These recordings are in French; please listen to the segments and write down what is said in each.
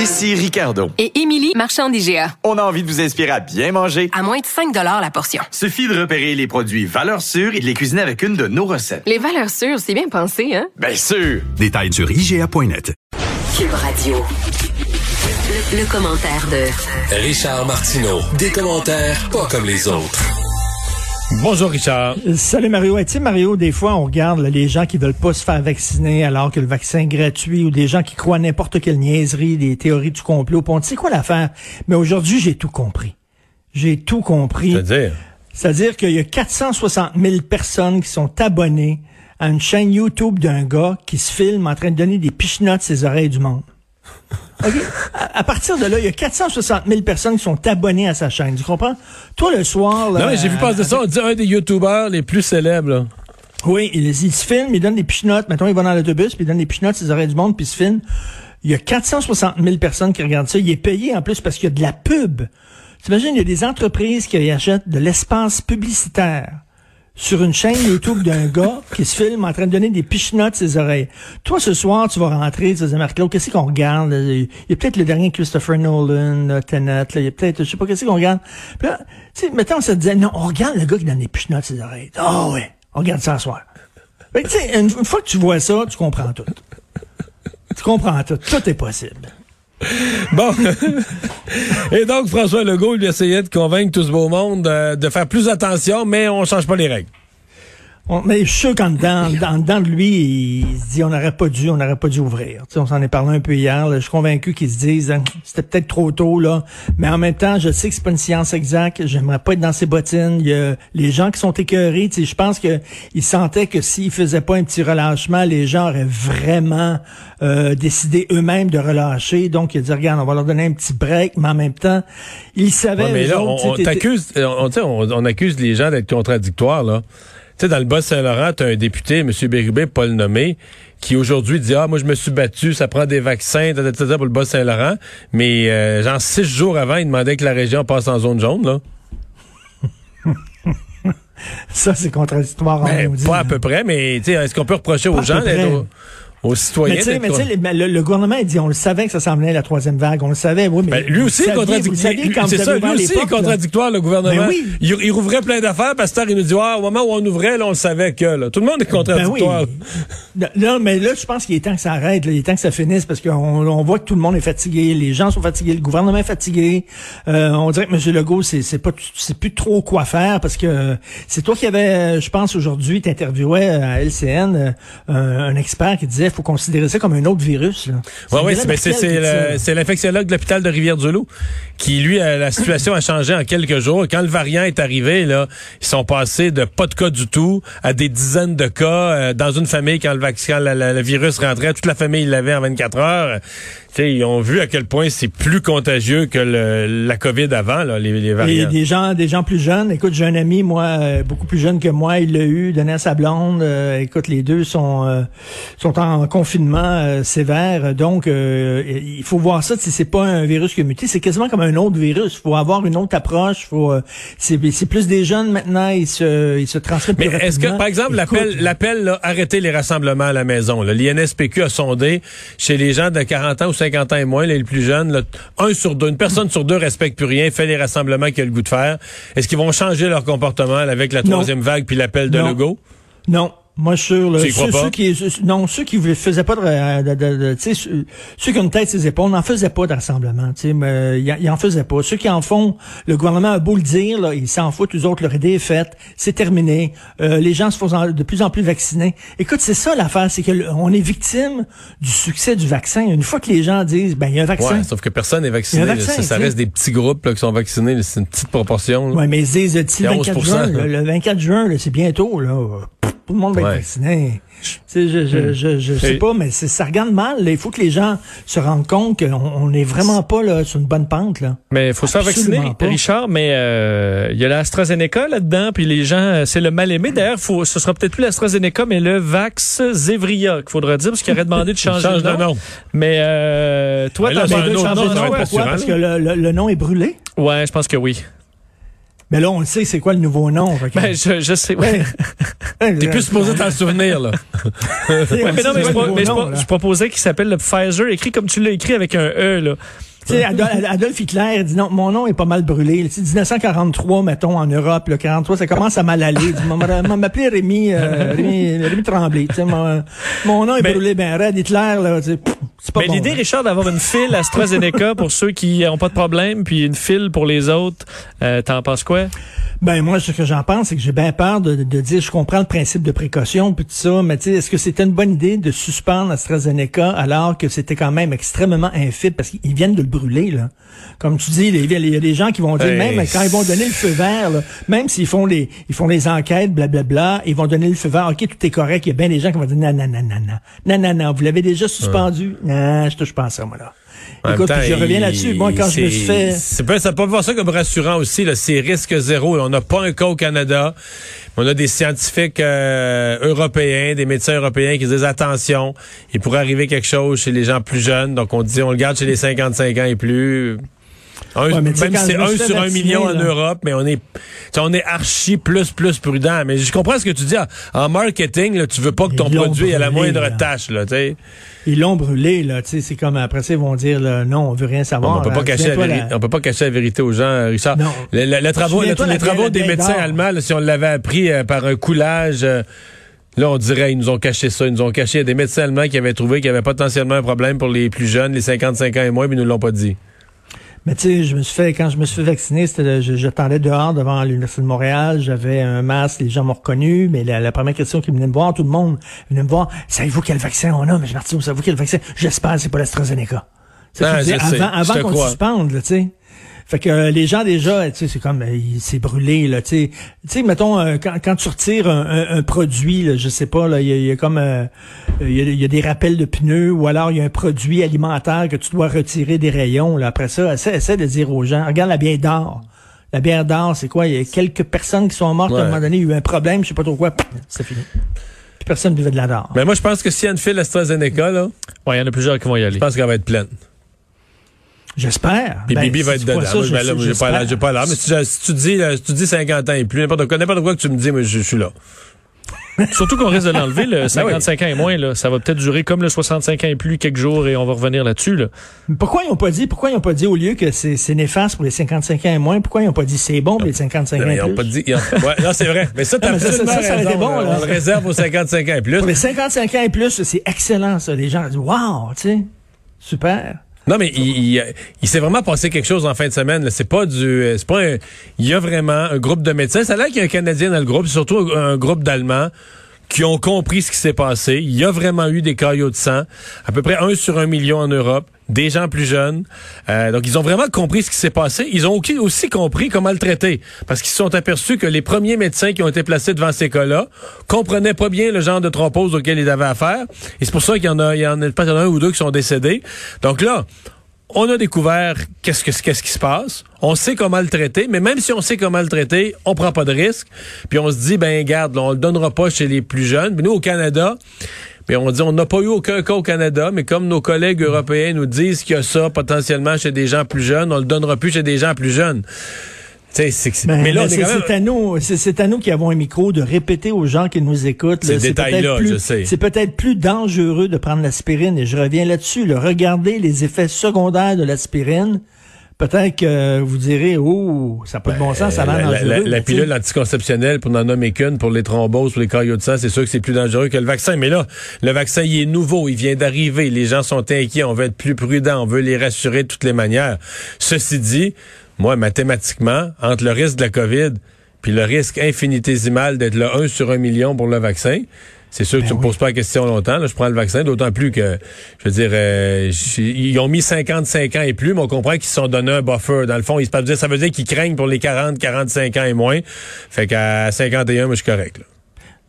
Ici Ricardo. Et Émilie, marchand d'IGA. On a envie de vous inspirer à bien manger. À moins de 5 la portion. Suffit de repérer les produits valeurs sûres et de les cuisiner avec une de nos recettes. Les valeurs sûres, c'est bien pensé, hein? Bien sûr! Détails sur IGA.net. Cube Radio. Le, le commentaire de Richard Martineau. Des commentaires pas comme les autres. Bonjour Richard. Salut Mario. Et tu sais, Mario, des fois, on regarde là, les gens qui veulent pas se faire vacciner alors que le vaccin est gratuit ou des gens qui croient n'importe quelle niaiserie, des théories du complot. Tu sais quoi l'affaire? Mais aujourd'hui, j'ai tout compris. J'ai tout compris. C'est-à-dire? C'est-à-dire qu'il y a 460 000 personnes qui sont abonnées à une chaîne YouTube d'un gars qui se filme en train de donner des pichenottes ses oreilles du monde. OK? À, à partir de là, il y a 460 000 personnes qui sont abonnées à sa chaîne. Tu comprends? Toi, le soir... Là, Non, mais j'ai vu passer ça, on dit un des youtubeurs les plus célèbres. là. Oui, il, il se filme, il donne des pichenottes. Maintenant, il va dans l'autobus, puis il donne des pichenottes ses oreilles du monde, puis il se filme. Il y a 460 000 personnes qui regardent ça. Il est payé en plus parce qu'il y a de la pub. T'imagines, il y a des entreprises qui achètent de l'espace publicitaire sur une chaîne YouTube d'un gars qui se filme en train de donner des pichenottes ses oreilles. Toi, ce soir, tu vas rentrer, tu vas dire, Marc-Claude, qu'est-ce qu'on regarde? Il y a peut-être le dernier Christopher Nolan, là, Tenet, là, il y a peut-être, je sais pas, qu'est-ce qu'on regarde? Puis là, tu sais, mettons, on se disait, non, on regarde le gars qui donne des pichenottes ses oreilles. Ah ouais, on regarde ça ce soir. Tu sais, une fois que tu vois ça, tu comprends tout. tu comprends tout. Tout est possible. Bon. Et donc, François Legault, lui essayait de convaincre tout ce beau monde euh, de faire plus attention, mais on change pas les règles. On- mais je suis sûr qu'en dedans, en dedans de lui, il se dit on n'aurait pas dû, on n'aurait pas dû ouvrir. Tu sais, on s'en est parlé un peu hier. là. Je suis convaincu qu'ils se disent hein, c'était peut-être trop tôt là, mais en même temps, je sais que c'est pas une science exacte. J'aimerais pas être dans ses bottines. Il y a les gens qui sont écœurés. Tu sais, je pense que ils sentaient que s'ils faisaient pas un petit relâchement, les gens auraient vraiment euh, décidé eux-mêmes de relâcher. Donc il a dit regarde, on va leur donner un petit break, mais en même temps, ils savaient. Ouais, mais là, autres, on, t'accuse, euh, on accuse les gens d'être contradictoires, là. Tu sais, dans le Bas-Saint-Laurent, tu as un député, M. Bérubé, pas le nommer, qui aujourd'hui dit, ah, moi, je me suis battu, ça prend des vaccins, ta, pour le Bas-Saint-Laurent. Mais, euh, genre, six jours avant, il demandait que la région passe en zone jaune, là. ça c'est contradictoire. en Ben, pas à peu près, mais, tu sais, est-ce qu'on peut reprocher Pas aux gens d'être. Aux, citoyens? Mais tu sais, d'être mais le, le- gouvernement a dit, on le savait que ça s'en venait la troisième vague, on le savait, oui, mais Ben, lui aussi est contradictoire. C'est ça, lui aussi est contradictoire, le gouvernement. Ben oui. il, il rouvrait plein d'affaires, Pasteur, il nous dit, ah, au moment où on ouvrait, là, on le savait que, là. Tout le monde est contradictoire. Ben oui. Non, mais là, je pense qu'il est temps que ça arrête, là. il est temps que ça finisse, parce qu'on on voit que tout le monde est fatigué, les gens sont fatigués, le gouvernement est fatigué. Euh, on dirait que M. Legault, c'est pas, c'est plus trop quoi faire, parce que euh, c'est toi qui avais, euh, je pense, aujourd'hui, t'interviewais à LCN euh, un expert qui disait, faut considérer ça comme un autre virus. Là. Ouais, C'est ouais, Angela c'est- l'infectiologue de l'hôpital de Rivière-du-Loup qui, lui, a- la situation a changé en quelques jours. Quand le variant est arrivé, là, ils sont passés de pas de cas du tout à des dizaines de cas euh, dans une famille quand le vaccin, quand la- la- le virus rentrait, toute la famille l'avait en 24 heures. Tu sais, ils ont vu à quel point c'est plus contagieux que le- la COVID avant, là, les, les Et variants. des gens, des gens plus jeunes. Écoute, j'ai un ami, moi, euh, beaucoup plus jeune que moi, il l'a eu, donné à sa blonde. Euh, écoute, les deux sont euh, sont en confinement euh, sévère. Donc, euh, il faut voir ça. sais, C'est pas un virus qui a muté, c'est quasiment comme un autre virus. Il faut avoir une autre approche. Faut, euh, c'est c'est plus des jeunes maintenant. Ils se ils se transmettent Mais plus est-ce que, par exemple, l'appel, l'appel, arrêter les rassemblements à la maison, l'INSPQ a sondé chez les gens de 40 ans ou 50 ans et moins, là, les plus jeunes, là, un sur deux, une personne sur deux respecte plus rien, fait les rassemblements qu'il a le goût de faire. Est-ce qu'ils vont changer leur comportement là, avec la Non. troisième vague puis l'appel de Non. Legault? Non. Moi, je suis sûr, là, Tu y crois ceux, ceux qui, non, ceux qui faisaient pas de, de, de- de- tu sais, ceux, ceux qui ont une tête sur les épaules n'en faisaient pas de rassemblement, tu sais, mais ils, en faisaient pas. Ceux qui en font, le gouvernement a beau le dire, là, ils s'en foutent, les autres, leur idée est faite, c'est terminé, euh, les gens se font de plus en plus vacciner. Écoute, c'est ça l'affaire, c'est que le- on est victime du succès du vaccin. Une fois que les gens disent, ben, il y a un vaccin. Ouais, sauf que personne n'est vacciné. Là. vaccin, ça, reste des petits groupes là, qui sont vaccinés. C'est une petite proportion. là. Ouais, mais ils se disent, le a 24 11%, juin, le, le 24 juin, c'est bientôt, là. Tout le monde va Ouais. être vacciné. Tu je, je, je, je sais pas, mais c'est- ça regarde mal. là. Il faut que les gens se rendent compte qu'on on n'est vraiment pas là, sur une bonne pente. Là. Mais il faut se faire vacciner, pas. Richard, mais euh, il y a l'AstraZeneca là-dedans, puis les gens, euh, c'est le mal-aimé. D'ailleurs, faut, ce sera peut-être plus l'AstraZeneca, mais le Vax Zevria, qu'il faudra dire, parce qu'il aurait demandé de changer Change de de nom. nom. Mais euh, toi, c'est as nom, de ça va nom. Pourquoi? Parce que le, le- le nom est brûlé? Ouais, je pense que oui. Mais là, on le sait, c'est quoi le nouveau nom. Ben, je, je sais, ouais. Ouais, T'es plus supposé t'en souvenir, là. Ouais, mais non, mais je, pro- mais je nom, proposais qu'il s'appelle le Pfizer, écrit comme tu l'as écrit avec un E, là. Tu sais, Adolphe, Adolphe Hitler dit non, mon nom est pas mal brûlé. Tu sais, 1943, mettons, en Europe, le 43, ça commence à mal aller. Il dit, M'a m'a m'appelé Rémi, euh, Rémi, Rémi Tremblay. Mon, mon nom est Mais- brûlé ben raide. Hitler, là, tu sais, pas Mais bon. l'idée, là. Richard, d'avoir une file AstraZeneca pour ceux qui n'ont pas de problème, puis une file pour les autres, euh, t'en penses quoi? Ben moi, ce que j'en pense, c'est que j'ai bien peur de, de dire, je comprends le principe de précaution puis tout ça, mais tu sais, est-ce que c'était une bonne idée de suspendre AstraZeneca alors que c'était quand même extrêmement infide? Parce qu'ils viennent de le brûler là. Comme tu dis, il y a- des gens qui vont dire Hey. même quand ils vont donner le feu vert, là, même s'ils font les ils font les enquêtes, blablabla, ils vont donner le feu vert. Ok, tout est correct. Il y a bien des gens qui vont dire non non non non non non non non, vous l'avez déjà suspendu. Non, je touche pas à ça moi là. En Écoute, temps, je reviens il- là-dessus. Moi, quand je me suis c'est- fait C'est pas, ça peut pas voir ça comme rassurant aussi, là. C'est risque zéro. On n'a pas un cas au Canada. On a des scientifiques euh, européens, des médecins européens qui disent attention, il pourrait arriver quelque chose chez les gens plus jeunes. Donc on dit on le garde chez les 55 ans et plus. Un- Ouais, même c'est un sur un million en. Europe, mais on est, on est archi plus plus prudent. Mais je comprends ce que tu dis. En, marketing, là, tu veux pas que ton produit ait la moindre là. tâche, là. tu sais. ils l'ont brûlé là. Tu sais, c'est comme après ça ils vont dire là, non, on veut rien savoir. on peut pas Euh, cacher la. On peut pas cacher la vérité aux gens, Richard. Non. Le, le- le travaux, les travaux des médecins allemands, là, si on l'avait appris euh, par un coulage, euh, là, on dirait ils nous ont caché ça. Ils nous ont caché Il y a des médecins allemands qui avaient trouvé qu'il y avait potentiellement un problème pour les plus jeunes, les 55 ans et moins, mais ils nous l'ont pas dit. Mais tu sais, je me suis fait, quand je me suis fait vacciner, c'était, je- j'attendais dehors devant l'Université de Montréal, j'avais un masque, les gens m'ont reconnu, mais la, la première question qui venait me voir, tout le monde venait me voir, savez-vous quel vaccin on a? Mais je me dis, savez-vous quel vaccin? J'espère que c'est pas l'AstraZeneca. Dis, je sais, avant, avant qu'on suspende, tu sais. Fait que euh, les gens déjà, tu sais, c'est comme, euh, il s'est brûlé, là, tu sais. Tu sais, mettons, euh, quand, quand tu retires un, un- un produit, là, je sais pas, là, il y a, il y a comme, euh, il y, a, il y a des rappels de pneus, ou alors il y a un produit alimentaire que tu dois retirer des rayons, là. Après ça, essaie, essaie de dire aux gens, regarde la bière d'or. La bière d'or, c'est quoi? Il y a quelques personnes qui sont mortes à un moment donné, il y a eu un problème, je sais pas trop quoi, c'est fini. Puis personne buvait de la d'or. Mais moi, je pense que s'il y a une file AstraZeneca, là, Ouais, il y en a plusieurs qui vont y aller. je pense qu'elle va être pleine. J'espère. Puis Ben, Bibi va si être dedans. ça, Moi, je- ben là, j'ai pas j'ai pas l'air. Mais si, tu- si tu dis, là, si tu dis 50 ans et plus, n'importe quoi, n'importe quoi que tu me dis, moi, je, je suis là. Surtout qu'on risque de l'enlever, le 55 ans et moins, là. Ça va peut-être durer comme le 65 ans et plus quelques jours et on va revenir là-dessus, là. Mais Pourquoi ils ont pas dit, pourquoi ils ont pas dit au lieu que c'est c'est néfaste pour les 55 ans et moins, pourquoi ils ont pas dit c'est bon pour les 55 ans Mais et ils ont plus? pas dit. ils ont- Ouais, non, c'est vrai. Mais ça, t'as mais ça, ça, ça raison, bon, là. On le réserve aux 55 ans et plus. Pour les 55 ans et plus, c'est excellent, ça. Les gens disent, wow, tu sais, super. Non, mais il, il, s'est vraiment passé quelque chose en fin de semaine. C'est pas du. euh, C'est pas un. Il y a vraiment un groupe de médecins. Ça a l'air qu'il y a un Canadien dans le groupe, surtout un groupe d'Allemands qui ont compris ce qui s'est passé. Il y a vraiment eu des caillots de sang, à peu près un sur un million en Europe, des gens plus jeunes. Euh, donc, ils ont vraiment compris ce qui s'est passé. Ils ont aussi- compris comment le traiter, parce qu'ils se sont aperçus que les premiers médecins qui ont été placés devant ces cas-là comprenaient pas bien le genre de thrombose auquel ils avaient affaire. Et c'est pour ça qu'il y en a, il y en a un ou deux qui sont décédés. Donc là, on a découvert qu'est-ce que qu'est-ce qui se passe. On sait comment le traiter, mais même si on sait comment le traiter, on prend pas de risque. Puis on se dit ben garde, on le donnera pas chez les plus jeunes. Mais nous au Canada, ben, on dit on n'a pas eu aucun cas au Canada, mais comme nos collègues européens nous disent qu'il y a ça potentiellement chez des gens plus jeunes, on le donnera plus chez des gens plus jeunes. C'est c'est- Mais, mais là, est c'est même- c'est à nous, c'est c'est à nous qui avons un micro de répéter aux gens qui nous écoutent. Là, c'est détails-là, peut-être plus- je sais. C'est peut-être plus dangereux de prendre l'aspirine, et je reviens là-dessus. là. Regardez les effets secondaires de l'aspirine. Peut-être que vous direz, oh, ça n'a pas de bon sens, ça a la, l'air la- dangereux. la- la sais, pilule anticonceptionnelle pour n'en nommer qu'une pour les thromboses, pour les caillots de sang, c'est sûr que c'est plus dangereux que le vaccin. Mais là, le vaccin, il est nouveau, il vient d'arriver. Les gens sont inquiets, on veut être plus prudent, on veut les rassurer de toutes les manières. Ceci dit, moi, mathématiquement, entre le risque de la COVID puis le risque infinitésimal d'être le 1 sur un million pour le vaccin, c'est sûr que tu me poses pas la question longtemps. Là, je prends le vaccin, d'autant plus que, je veux dire, euh, ils ont mis 55 ans et plus, mais on comprend qu'ils se sont donné un buffer. Dans le fond, ils se passent- ça veut dire qu'ils craignent pour les 40, 45 ans et moins. Fait qu'à 51, moi, je suis correct. là.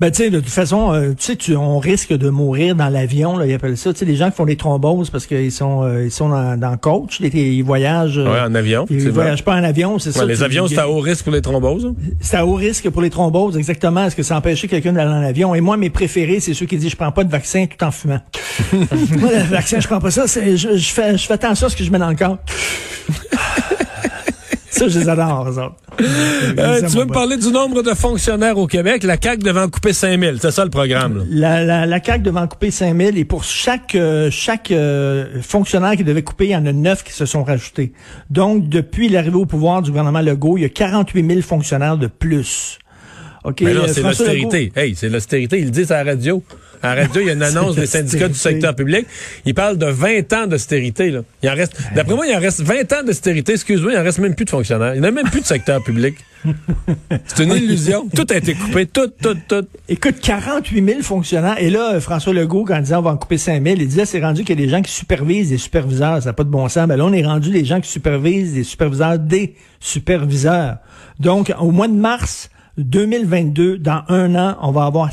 Ben, tu sais, de toute façon, euh, tu sais, tu- on risque de mourir dans l'avion, là, ils appellent ça. Tu sais, les gens qui font des thromboses parce qu'ils sont, euh, ils sont dans, dans le coach, ils, ils voyagent. euh, Ouais, en avion. Ils voyagent pas en avion, c'est vrai. ça. Ouais, les avions, c'est à haut risque pour les thromboses. hein? C'est à haut risque pour les thromboses, exactement. Est-ce que ça empêchait quelqu'un d'aller en avion? Et moi, mes préférés, c'est ceux qui disent je prends pas de vaccin tout en fumant. moi, le vaccin, je prends pas ça. c'est- Je, je fais, je fais attention à ce que je mets dans le corps. Ça, je les adore, eux autres. Euh, tu veux me parler du nombre de fonctionnaires au Québec? La CAQ devant couper 5000. C'est ça le programme. là. La, la, la CAQ devant couper 5 000 et pour chaque euh, chaque euh, fonctionnaire qui devait couper, il y en a neuf qui se sont rajoutés. Donc, depuis l'arrivée au pouvoir du gouvernement Legault, il y a 48 000 fonctionnaires de plus. OK, Mais là, euh, c'est l'austérité. Hey, c'est l'austérité. Il le dit à la radio. À radio, il y a une annonce des syndicats du secteur public. Il parle de 20 ans d'austérité. là. Il en reste, d'après moi, il en reste 20 ans d'austérité. Excuse-moi, il en reste même plus de fonctionnaires. Il n'y en a même plus de secteur public. C'est une illusion. Tout a été coupé. Tout, tout, tout. Écoute, 48 000 fonctionnaires. Et là, François Legault, quand il disait on va en couper 5 000, il disait c'est rendu qu'il y a des gens qui supervisent des superviseurs. Ça n'a pas de bon sens. Ben là, on est rendu des gens qui supervisent des superviseurs des superviseurs. Donc, au mois de mars 2022, dans un an, on va avoir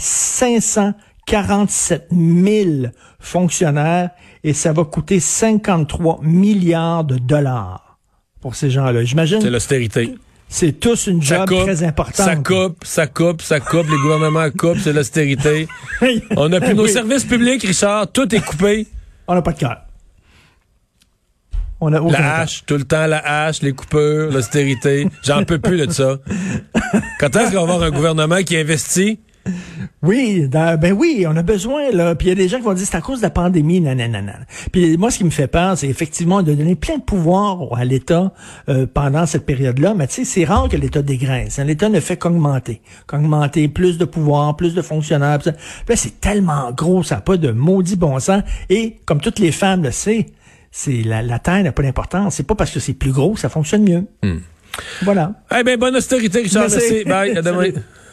547 000 fonctionnaires et ça va coûter 53 milliards de dollars pour ces gens-là. C'est J'imagine l'austérité. c'est tous une job coupe, très importante. ça coupe, ça coupe, ça coupe. Les gouvernements coupent, c'est l'austérité. On a plus nos Oui. services publics, Richard. Tout est coupé. On n'a pas de cœur. On a La hache, tout le temps la hache, les coupures, l'austérité. J'en peux plus de ça. Quand est-ce qu'on va avoir un gouvernement qui investit? Oui, dans- ben oui, on a besoin là. Puis il y a des gens qui vont dire c'est à cause de la pandémie, nanana. Puis moi, ce qui me fait peur, c'est effectivement de donner plein de pouvoir à l'État euh, pendant cette période-là. Mais tu sais, c'est rare que l'État dégraisse. hein. L'État ne fait qu'augmenter, qu'augmenter plus de pouvoir, plus de fonctionnaires. Puis là, c'est tellement gros, ça n'a pas de maudit bon sens. Et comme toutes les femmes le savent, c'est la, la taille n'a pas d'importance. C'est pas parce que c'est plus gros ça fonctionne mieux. Voilà. Eh bien, bonne austérité, Richard. Merci. Merci. Bye. À demain.